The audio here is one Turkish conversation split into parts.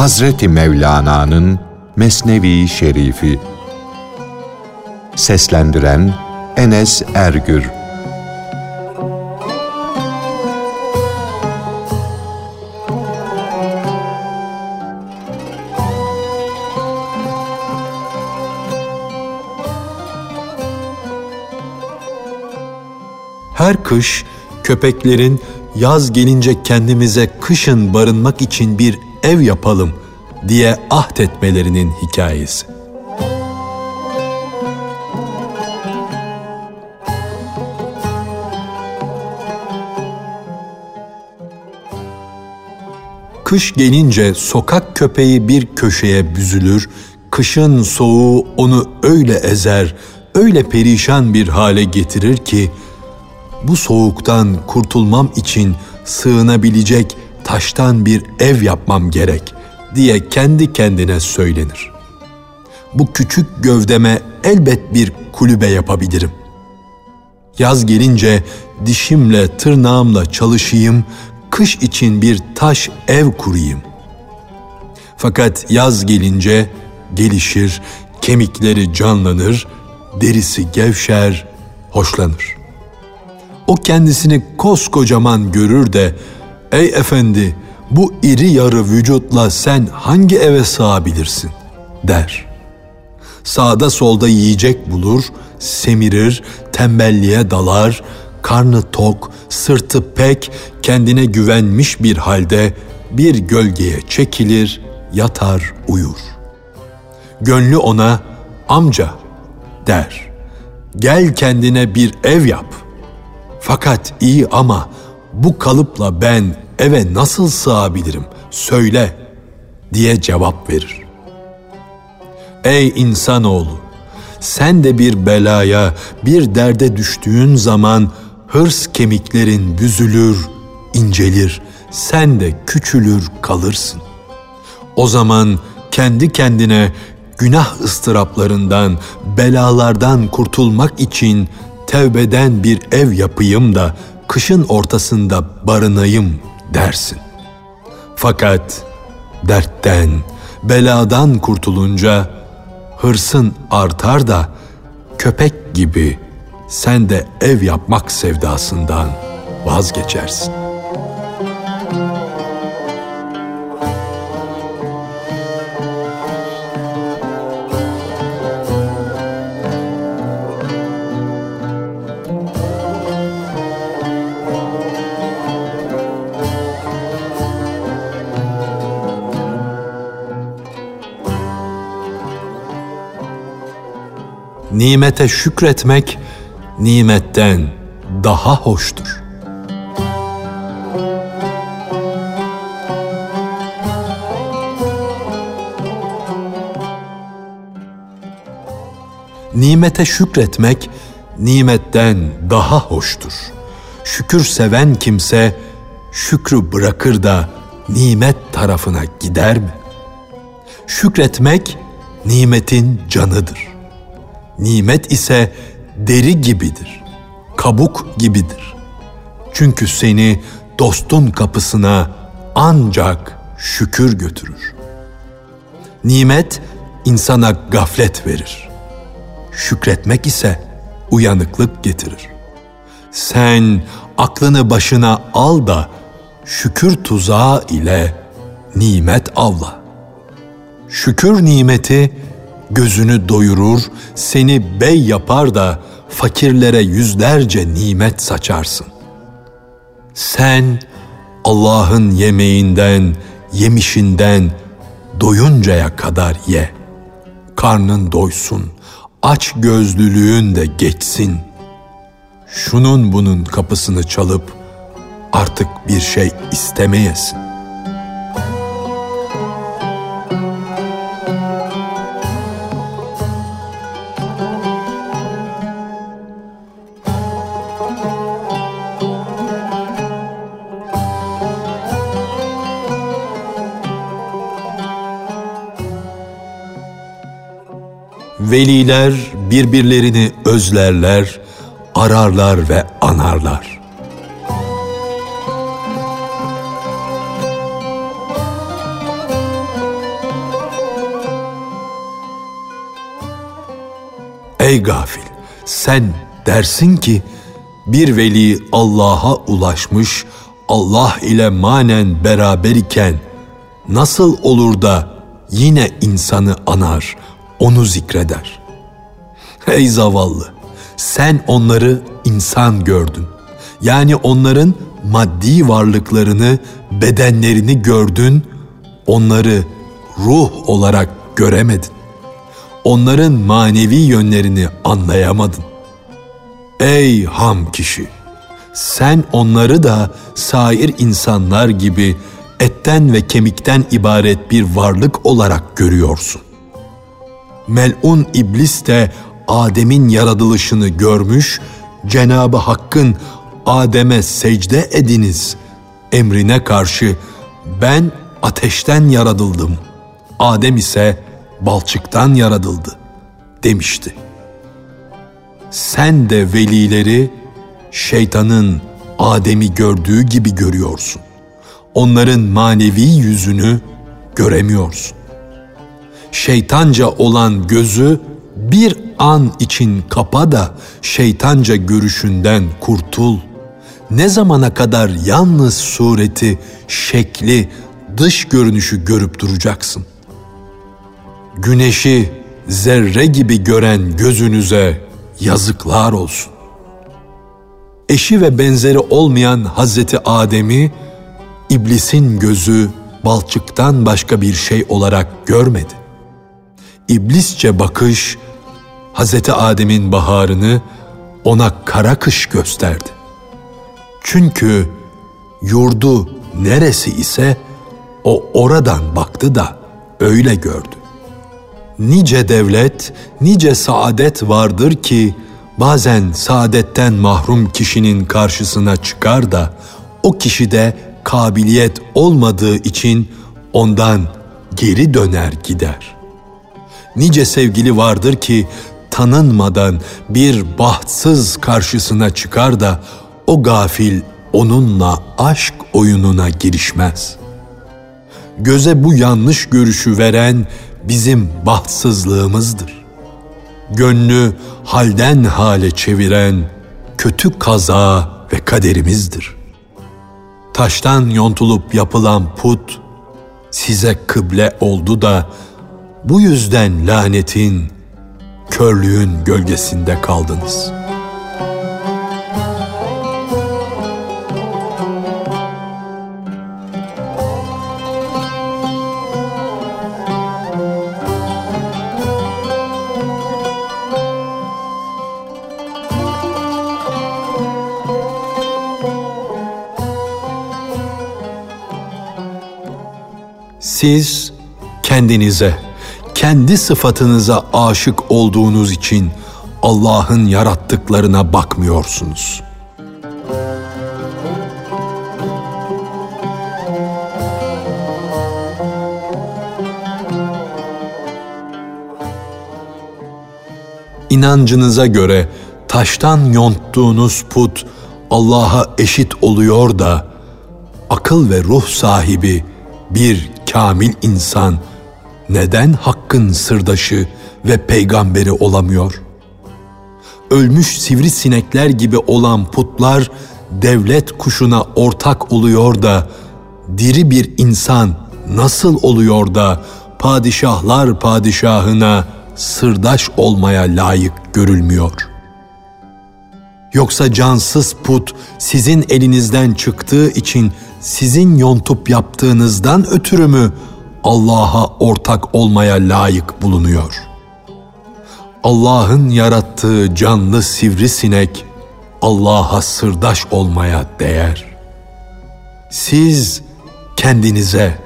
Hazreti Mevlana'nın Mesnevi Şerifi. Seslendiren Enes Ergür. Her kış köpeklerin yaz gelince kendimize kışın barınmak için bir ev yapalım diye ahdetmelerinin hikayesi. Kış gelince sokak köpeği bir köşeye büzülür, kışın soğuğu onu öyle ezer, öyle perişan bir hale getirir ki bu soğuktan kurtulmam için sığınabilecek taştan bir ev yapmam gerek diye kendi kendine söylenir. Bu küçük gövdeme elbet bir kulübe yapabilirim. Yaz gelince dişimle tırnağımla çalışayım, kış için bir taş ev kurayım. Fakat yaz gelince gelişir, kemikleri canlanır, derisi gevşer, hoşlanır. O kendisini koskocaman görür de, ''Ey efendi, bu iri yarı vücutla sen hangi eve sığabilirsin?'' der. Sağda solda yiyecek bulur, semirir, tembelliğe dalar, karnı tok, sırtı pek, kendine güvenmiş bir halde bir gölgeye çekilir, yatar, uyur. Gönlü ona, amca der, gel kendine bir ev yap.'' Fakat iyi ama bu kalıpla ben eve nasıl sığabilirim? Söyle diye cevap verir. Ey insanoğlu, sen de bir belaya, bir derde düştüğün zaman hırs kemiklerin büzülür, incelir, sen de küçülür kalırsın. O zaman kendi kendine günah ıstıraplarından, belalardan kurtulmak için tevbeden bir ev yapayım da kışın ortasında barınayım dersin. Fakat dertten, beladan kurtulunca hırsın artar da köpek gibi sen de ev yapmak sevdasından vazgeçersin.'' Nimete şükretmek nimetten daha hoştur. Nimete şükretmek nimetten daha hoştur. Şükür seven kimse şükrü bırakır da nimet tarafına gider mi? Şükretmek nimetin canıdır. Nimet ise deri gibidir, kabuk gibidir. Çünkü seni dostun kapısına ancak şükür götürür. Nimet insana gaflet verir. Şükretmek ise uyanıklık getirir. Sen aklını başına al da şükür tuzağı ile nimet avla. Şükür nimeti gözünü doyurur, seni bey yapar da fakirlere yüzlerce nimet saçarsın. Sen Allah'ın yemeğinden, yemişinden doyuncaya kadar ye. Karnın doysun, aç gözlülüğün de geçsin. Şunun bunun kapısını çalıp artık bir şey istemeyesin. Veliler birbirlerini özlerler, ararlar ve anarlar. Ey gafil, sen dersin ki bir veli Allah'a ulaşmış, Allah ile manen beraber iken nasıl olur da yine insanı anar, onu zikreder. Ey zavallı, sen onları insan gördün. Yani onların maddi varlıklarını, bedenlerini gördün, onları ruh olarak göremedin. Onların manevi yönlerini anlayamadın. Ey ham kişi! Sen onları da sair insanlar gibi etten ve kemikten ibaret bir varlık olarak görüyorsun. Melun iblis de Adem'in yaratılışını görmüş, Cenabı Hakk'ın Adem'e secde ediniz emrine karşı ben ateşten yaratıldım. Adem ise balçıktan yaratıldı demişti. Sen de velileri şeytanın Adem'i gördüğü gibi görüyorsun. Onların manevi yüzünü göremiyorsun. Şeytanca olan gözü bir an için kapa da şeytanca görüşünden kurtul. Ne zamana kadar yalnız sureti, şekli, dış görünüşü görüp duracaksın? Güneşi zerre gibi gören gözünüze yazıklar olsun. Eşi ve benzeri olmayan Hazreti Adem'i iblisin gözü balçıktan başka bir şey olarak görmedi. İblisçe bakış Hazreti Adem'in baharını ona kara kış gösterdi. Çünkü yurdu neresi ise o oradan baktı da öyle gördü. Nice devlet, nice saadet vardır ki bazen saadetten mahrum kişinin karşısına çıkar da o kişide kabiliyet olmadığı için ondan geri döner gider. Nice sevgili vardır ki tanınmadan bir bahtsız karşısına çıkar da o gafil onunla aşk oyununa girişmez. Göze bu yanlış görüşü veren bizim bahtsızlığımızdır. Gönlü halden hale çeviren kötü kaza ve kaderimizdir. Taştan yontulup yapılan put size kıble oldu da bu yüzden lanetin, körlüğün gölgesinde kaldınız.'' Siz kendinize, kendi sıfatınıza aşık olduğunuz için Allah'ın yarattıklarına bakmıyorsunuz. İnancınıza göre taştan yonttuğunuz put Allah'a eşit oluyor da akıl ve ruh sahibi bir kamil insan neden hakkın sırdaşı ve peygamberi olamıyor? Ölmüş sivrisinekler gibi olan putlar devlet kuşuna ortak oluyor da diri bir insan nasıl oluyor da padişahlar padişahına sırdaş olmaya layık görülmüyor? Yoksa cansız put sizin elinizden çıktığı için sizin yontup yaptığınızdan ötürü mü Allah'a ortak olmaya layık bulunuyor? Allah'ın yarattığı canlı sivrisinek Allah'a sırdaş olmaya değer. Siz kendinize,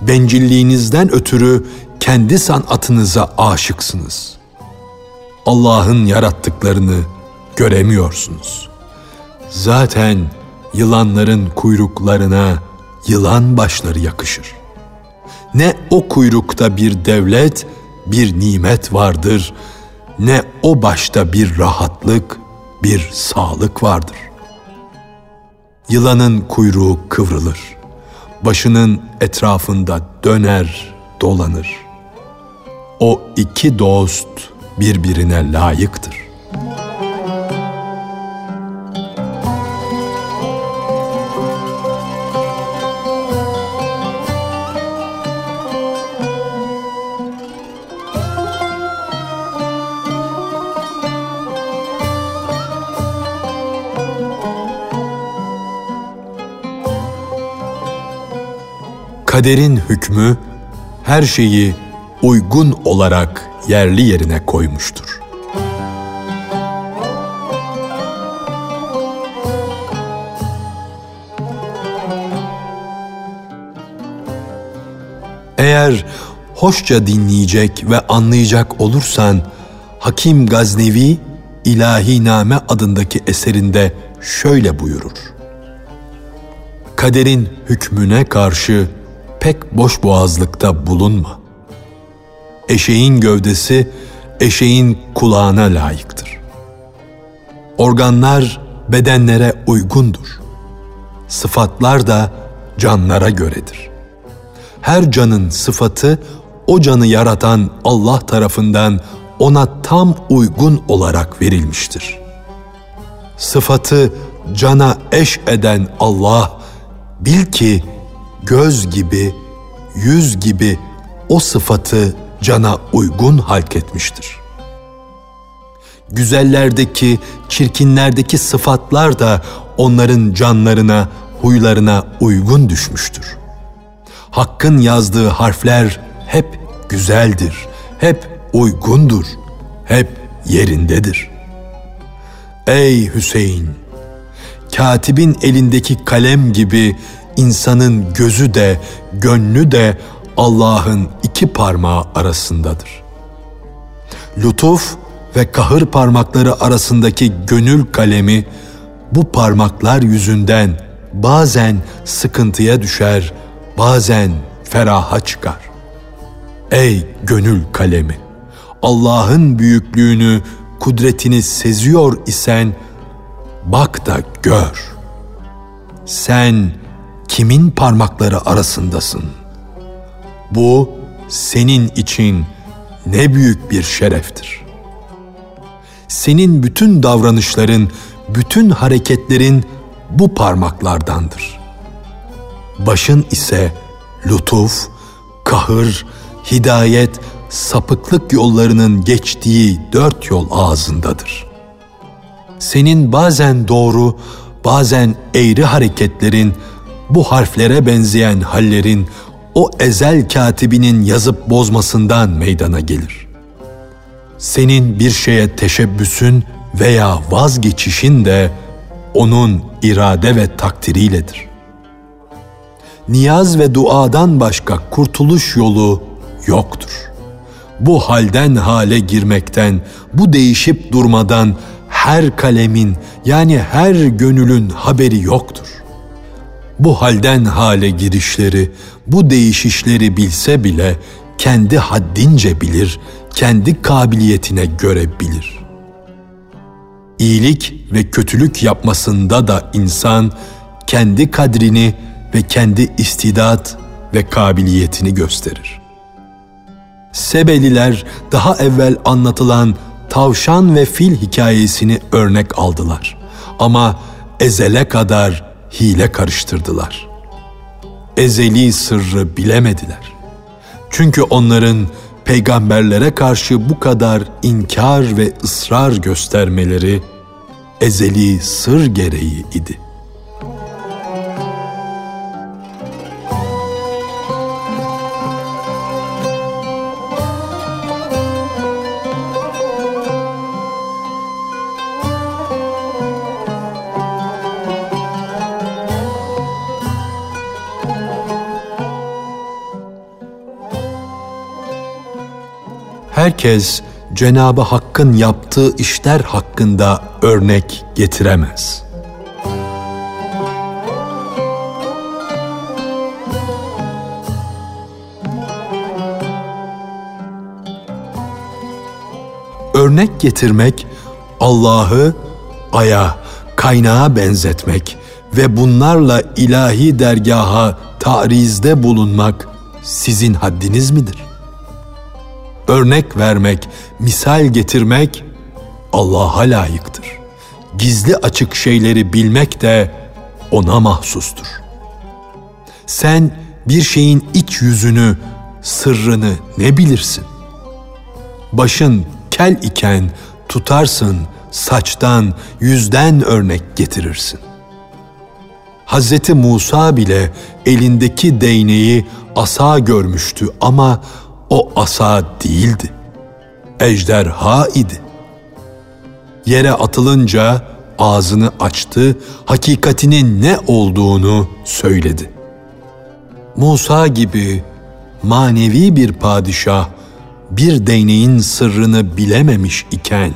bencilliğinizden ötürü kendi sanatınıza aşıksınız. Allah'ın yarattıklarını göremiyorsunuz. Zaten yılanların kuyruklarına yılan başları yakışır. Ne o kuyrukta bir devlet, bir nimet vardır, ne o başta bir rahatlık, bir sağlık vardır. Yılanın kuyruğu kıvrılır, başının etrafında döner, dolanır. O iki dost birbirine layıktır. Kaderin hükmü her şeyi uygun olarak yerli yerine koymuştur. Eğer hoşça dinleyecek ve anlayacak olursan Hakim Gaznevi İlahi Name adındaki eserinde şöyle buyurur. Kaderin hükmüne karşı pek boş boğazlıkta bulunma. Eşeğin gövdesi eşeğin kulağına layıktır. Organlar bedenlere uygundur. Sıfatlar da canlara göredir. Her canın sıfatı o canı yaratan Allah tarafından ona tam uygun olarak verilmiştir. Sıfatı cana eş eden Allah bil ki göz gibi, yüz gibi o sıfatı cana uygun halk etmiştir. Güzellerdeki, çirkinlerdeki sıfatlar da onların canlarına, huylarına uygun düşmüştür. Hakkın yazdığı harfler hep güzeldir, hep uygundur, hep yerindedir. Ey Hüseyin! Katibin elindeki kalem gibi insanın gözü de gönlü de Allah'ın iki parmağı arasındadır. Lütuf ve kahır parmakları arasındaki gönül kalemi bu parmaklar yüzünden bazen sıkıntıya düşer, bazen feraha çıkar. Ey gönül kalemi! Allah'ın büyüklüğünü, kudretini seziyor isen bak da gör. Sen kimin parmakları arasındasın? Bu senin için ne büyük bir şereftir. Senin bütün davranışların, bütün hareketlerin bu parmaklardandır. Başın ise lütuf, kahır, hidayet, sapıklık yollarının geçtiği dört yol ağzındadır. Senin bazen doğru, bazen eğri hareketlerin bu harflere benzeyen hallerin o ezel katibinin yazıp bozmasından meydana gelir. Senin bir şeye teşebbüsün veya vazgeçişin de onun irade ve takdiriyledir. Niyaz ve duadan başka kurtuluş yolu yoktur. Bu halden hale girmekten, bu değişip durmadan her kalemin yani her gönülün haberi yoktur bu halden hale girişleri, bu değişişleri bilse bile kendi haddince bilir, kendi kabiliyetine göre bilir. İyilik ve kötülük yapmasında da insan kendi kadrini ve kendi istidat ve kabiliyetini gösterir. Sebeliler daha evvel anlatılan tavşan ve fil hikayesini örnek aldılar. Ama ezele kadar hile karıştırdılar. Ezeli sırrı bilemediler. Çünkü onların peygamberlere karşı bu kadar inkar ve ısrar göstermeleri ezeli sır gereği idi. Herkes Cenabı Hakk'ın yaptığı işler hakkında örnek getiremez. Örnek getirmek Allah'ı aya, kaynağa benzetmek ve bunlarla ilahi dergaha tarizde bulunmak sizin haddiniz midir? Örnek vermek, misal getirmek Allah'a layıktır. Gizli açık şeyleri bilmek de ona mahsustur. Sen bir şeyin iç yüzünü, sırrını ne bilirsin? Başın kel iken tutarsın, saçtan, yüzden örnek getirirsin. Hz. Musa bile elindeki değneği asa görmüştü ama o asa değildi. Ejderha idi. Yere atılınca ağzını açtı, hakikatinin ne olduğunu söyledi. Musa gibi manevi bir padişah bir değneğin sırrını bilememiş iken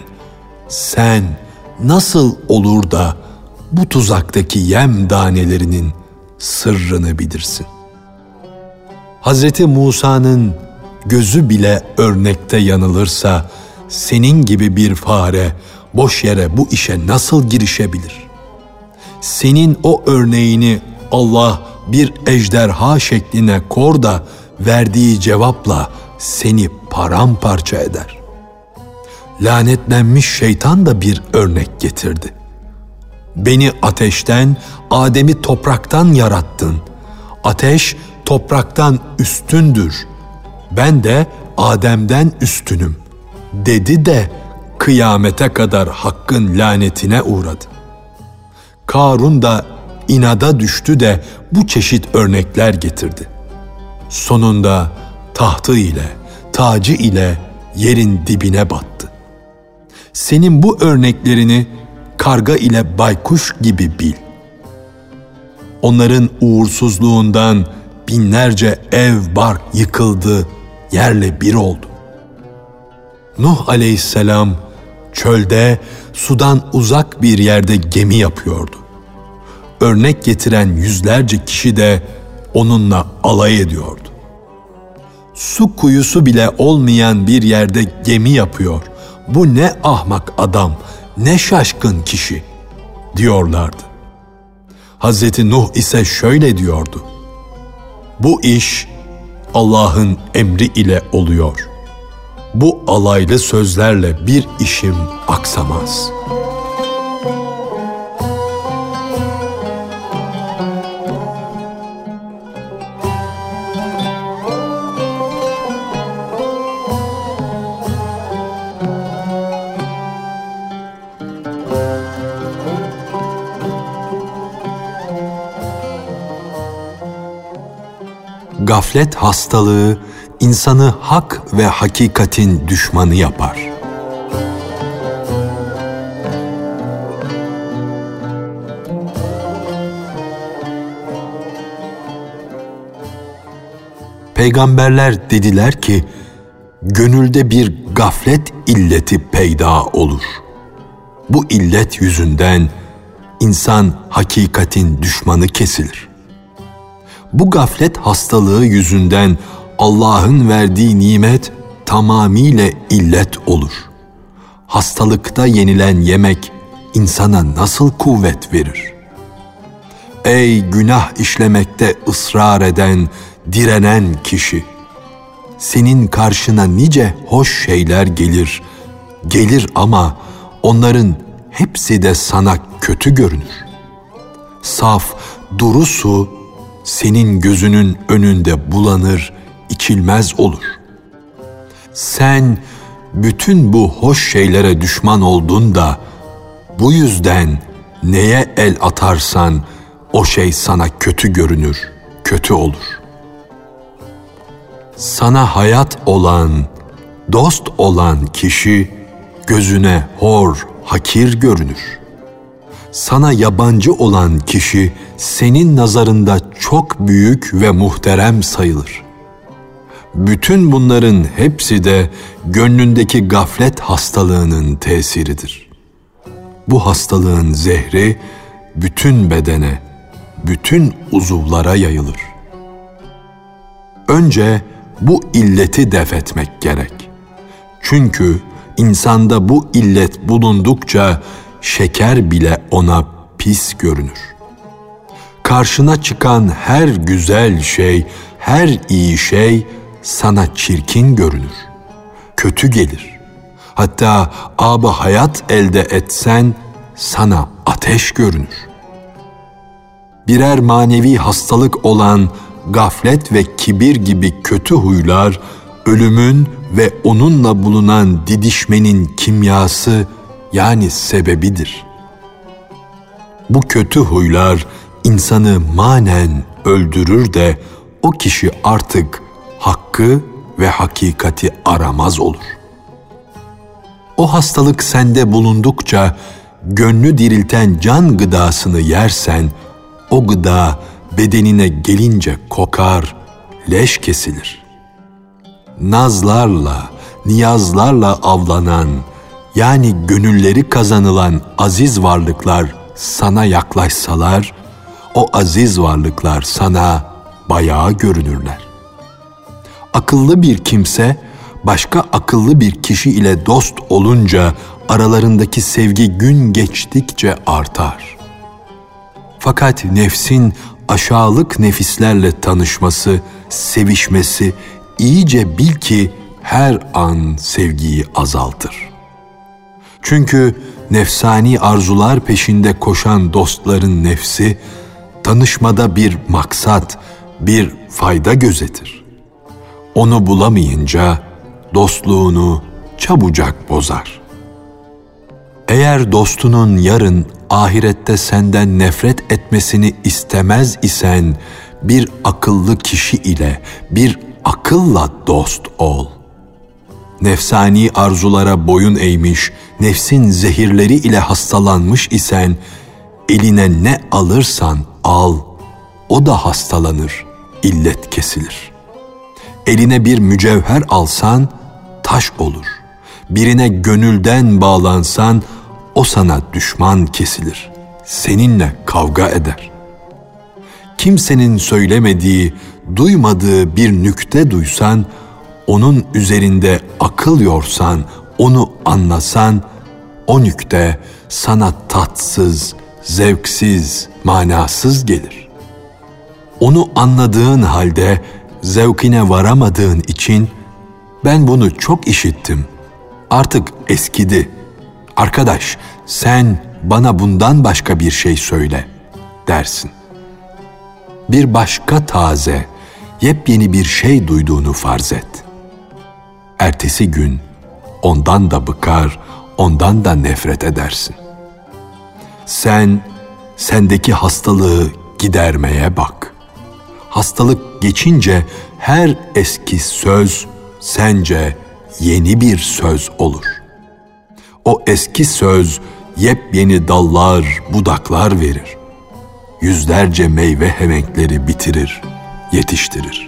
sen nasıl olur da bu tuzaktaki yem danelerinin sırrını bilirsin? Hz. Musa'nın gözü bile örnekte yanılırsa senin gibi bir fare boş yere bu işe nasıl girişebilir? Senin o örneğini Allah bir ejderha şekline kor da verdiği cevapla seni paramparça eder. Lanetlenmiş şeytan da bir örnek getirdi. Beni ateşten, Adem'i topraktan yarattın. Ateş topraktan üstündür. Ben de Adem'den üstünüm. Dedi de kıyamete kadar hakkın lanetine uğradı. Karun da inada düştü de bu çeşit örnekler getirdi. Sonunda tahtı ile, tacı ile yerin dibine battı. Senin bu örneklerini karga ile baykuş gibi bil. Onların uğursuzluğundan binlerce ev bark yıkıldı, yerle bir oldu. Nuh aleyhisselam çölde sudan uzak bir yerde gemi yapıyordu. Örnek getiren yüzlerce kişi de onunla alay ediyordu. Su kuyusu bile olmayan bir yerde gemi yapıyor. Bu ne ahmak adam, ne şaşkın kişi diyorlardı. Hazreti Nuh ise şöyle diyordu. Bu iş Allah'ın emri ile oluyor. Bu alaylı sözlerle bir işim aksamaz.'' Gaflet hastalığı insanı hak ve hakikatin düşmanı yapar. Peygamberler dediler ki, gönülde bir gaflet illeti peyda olur. Bu illet yüzünden insan hakikatin düşmanı kesilir bu gaflet hastalığı yüzünden Allah'ın verdiği nimet tamamiyle illet olur. Hastalıkta yenilen yemek insana nasıl kuvvet verir? Ey günah işlemekte ısrar eden, direnen kişi! Senin karşına nice hoş şeyler gelir, gelir ama onların hepsi de sana kötü görünür. Saf, duru su senin gözünün önünde bulanır, içilmez olur. Sen bütün bu hoş şeylere düşman oldun da bu yüzden neye el atarsan o şey sana kötü görünür, kötü olur. Sana hayat olan, dost olan kişi gözüne hor, hakir görünür sana yabancı olan kişi senin nazarında çok büyük ve muhterem sayılır. Bütün bunların hepsi de gönlündeki gaflet hastalığının tesiridir. Bu hastalığın zehri bütün bedene, bütün uzuvlara yayılır. Önce bu illeti def etmek gerek. Çünkü insanda bu illet bulundukça şeker bile ona pis görünür. Karşına çıkan her güzel şey, her iyi şey sana çirkin görünür. kötü gelir. Hatta abı hayat elde etsen sana ateş görünür. Birer manevi hastalık olan gaflet ve kibir gibi kötü huylar ölümün ve onunla bulunan didişmenin kimyası yani sebebidir. Bu kötü huylar insanı manen öldürür de o kişi artık hakkı ve hakikati aramaz olur. O hastalık sende bulundukça gönlü dirilten can gıdasını yersen o gıda bedenine gelince kokar, leş kesilir. Nazlarla, niyazlarla avlanan, yani gönülleri kazanılan aziz varlıklar sana yaklaşsalar, o aziz varlıklar sana bayağı görünürler. Akıllı bir kimse, başka akıllı bir kişi ile dost olunca aralarındaki sevgi gün geçtikçe artar. Fakat nefsin aşağılık nefislerle tanışması, sevişmesi iyice bil ki her an sevgiyi azaltır. Çünkü nefsani arzular peşinde koşan dostların nefsi tanışmada bir maksat, bir fayda gözetir. Onu bulamayınca dostluğunu çabucak bozar. Eğer dostunun yarın ahirette senden nefret etmesini istemez isen bir akıllı kişi ile bir akılla dost ol. Nefsani arzulara boyun eğmiş, nefsin zehirleri ile hastalanmış isen eline ne alırsan al, o da hastalanır, illet kesilir. Eline bir mücevher alsan taş olur. Birine gönülden bağlansan o sana düşman kesilir. Seninle kavga eder. Kimsenin söylemediği, duymadığı bir nükte duysan, onun üzerinde akıl yorsan, onu anlasan, o nükte sana tatsız, zevksiz, manasız gelir. Onu anladığın halde zevkine varamadığın için ben bunu çok işittim. Artık eskidi. Arkadaş, sen bana bundan başka bir şey söyle dersin. Bir başka taze, yepyeni bir şey duyduğunu farz et. Ertesi gün ondan da bıkar, ondan da nefret edersin. Sen sendeki hastalığı gidermeye bak. Hastalık geçince her eski söz sence yeni bir söz olur. O eski söz yepyeni dallar, budaklar verir. Yüzlerce meyve hevenkleri bitirir, yetiştirir.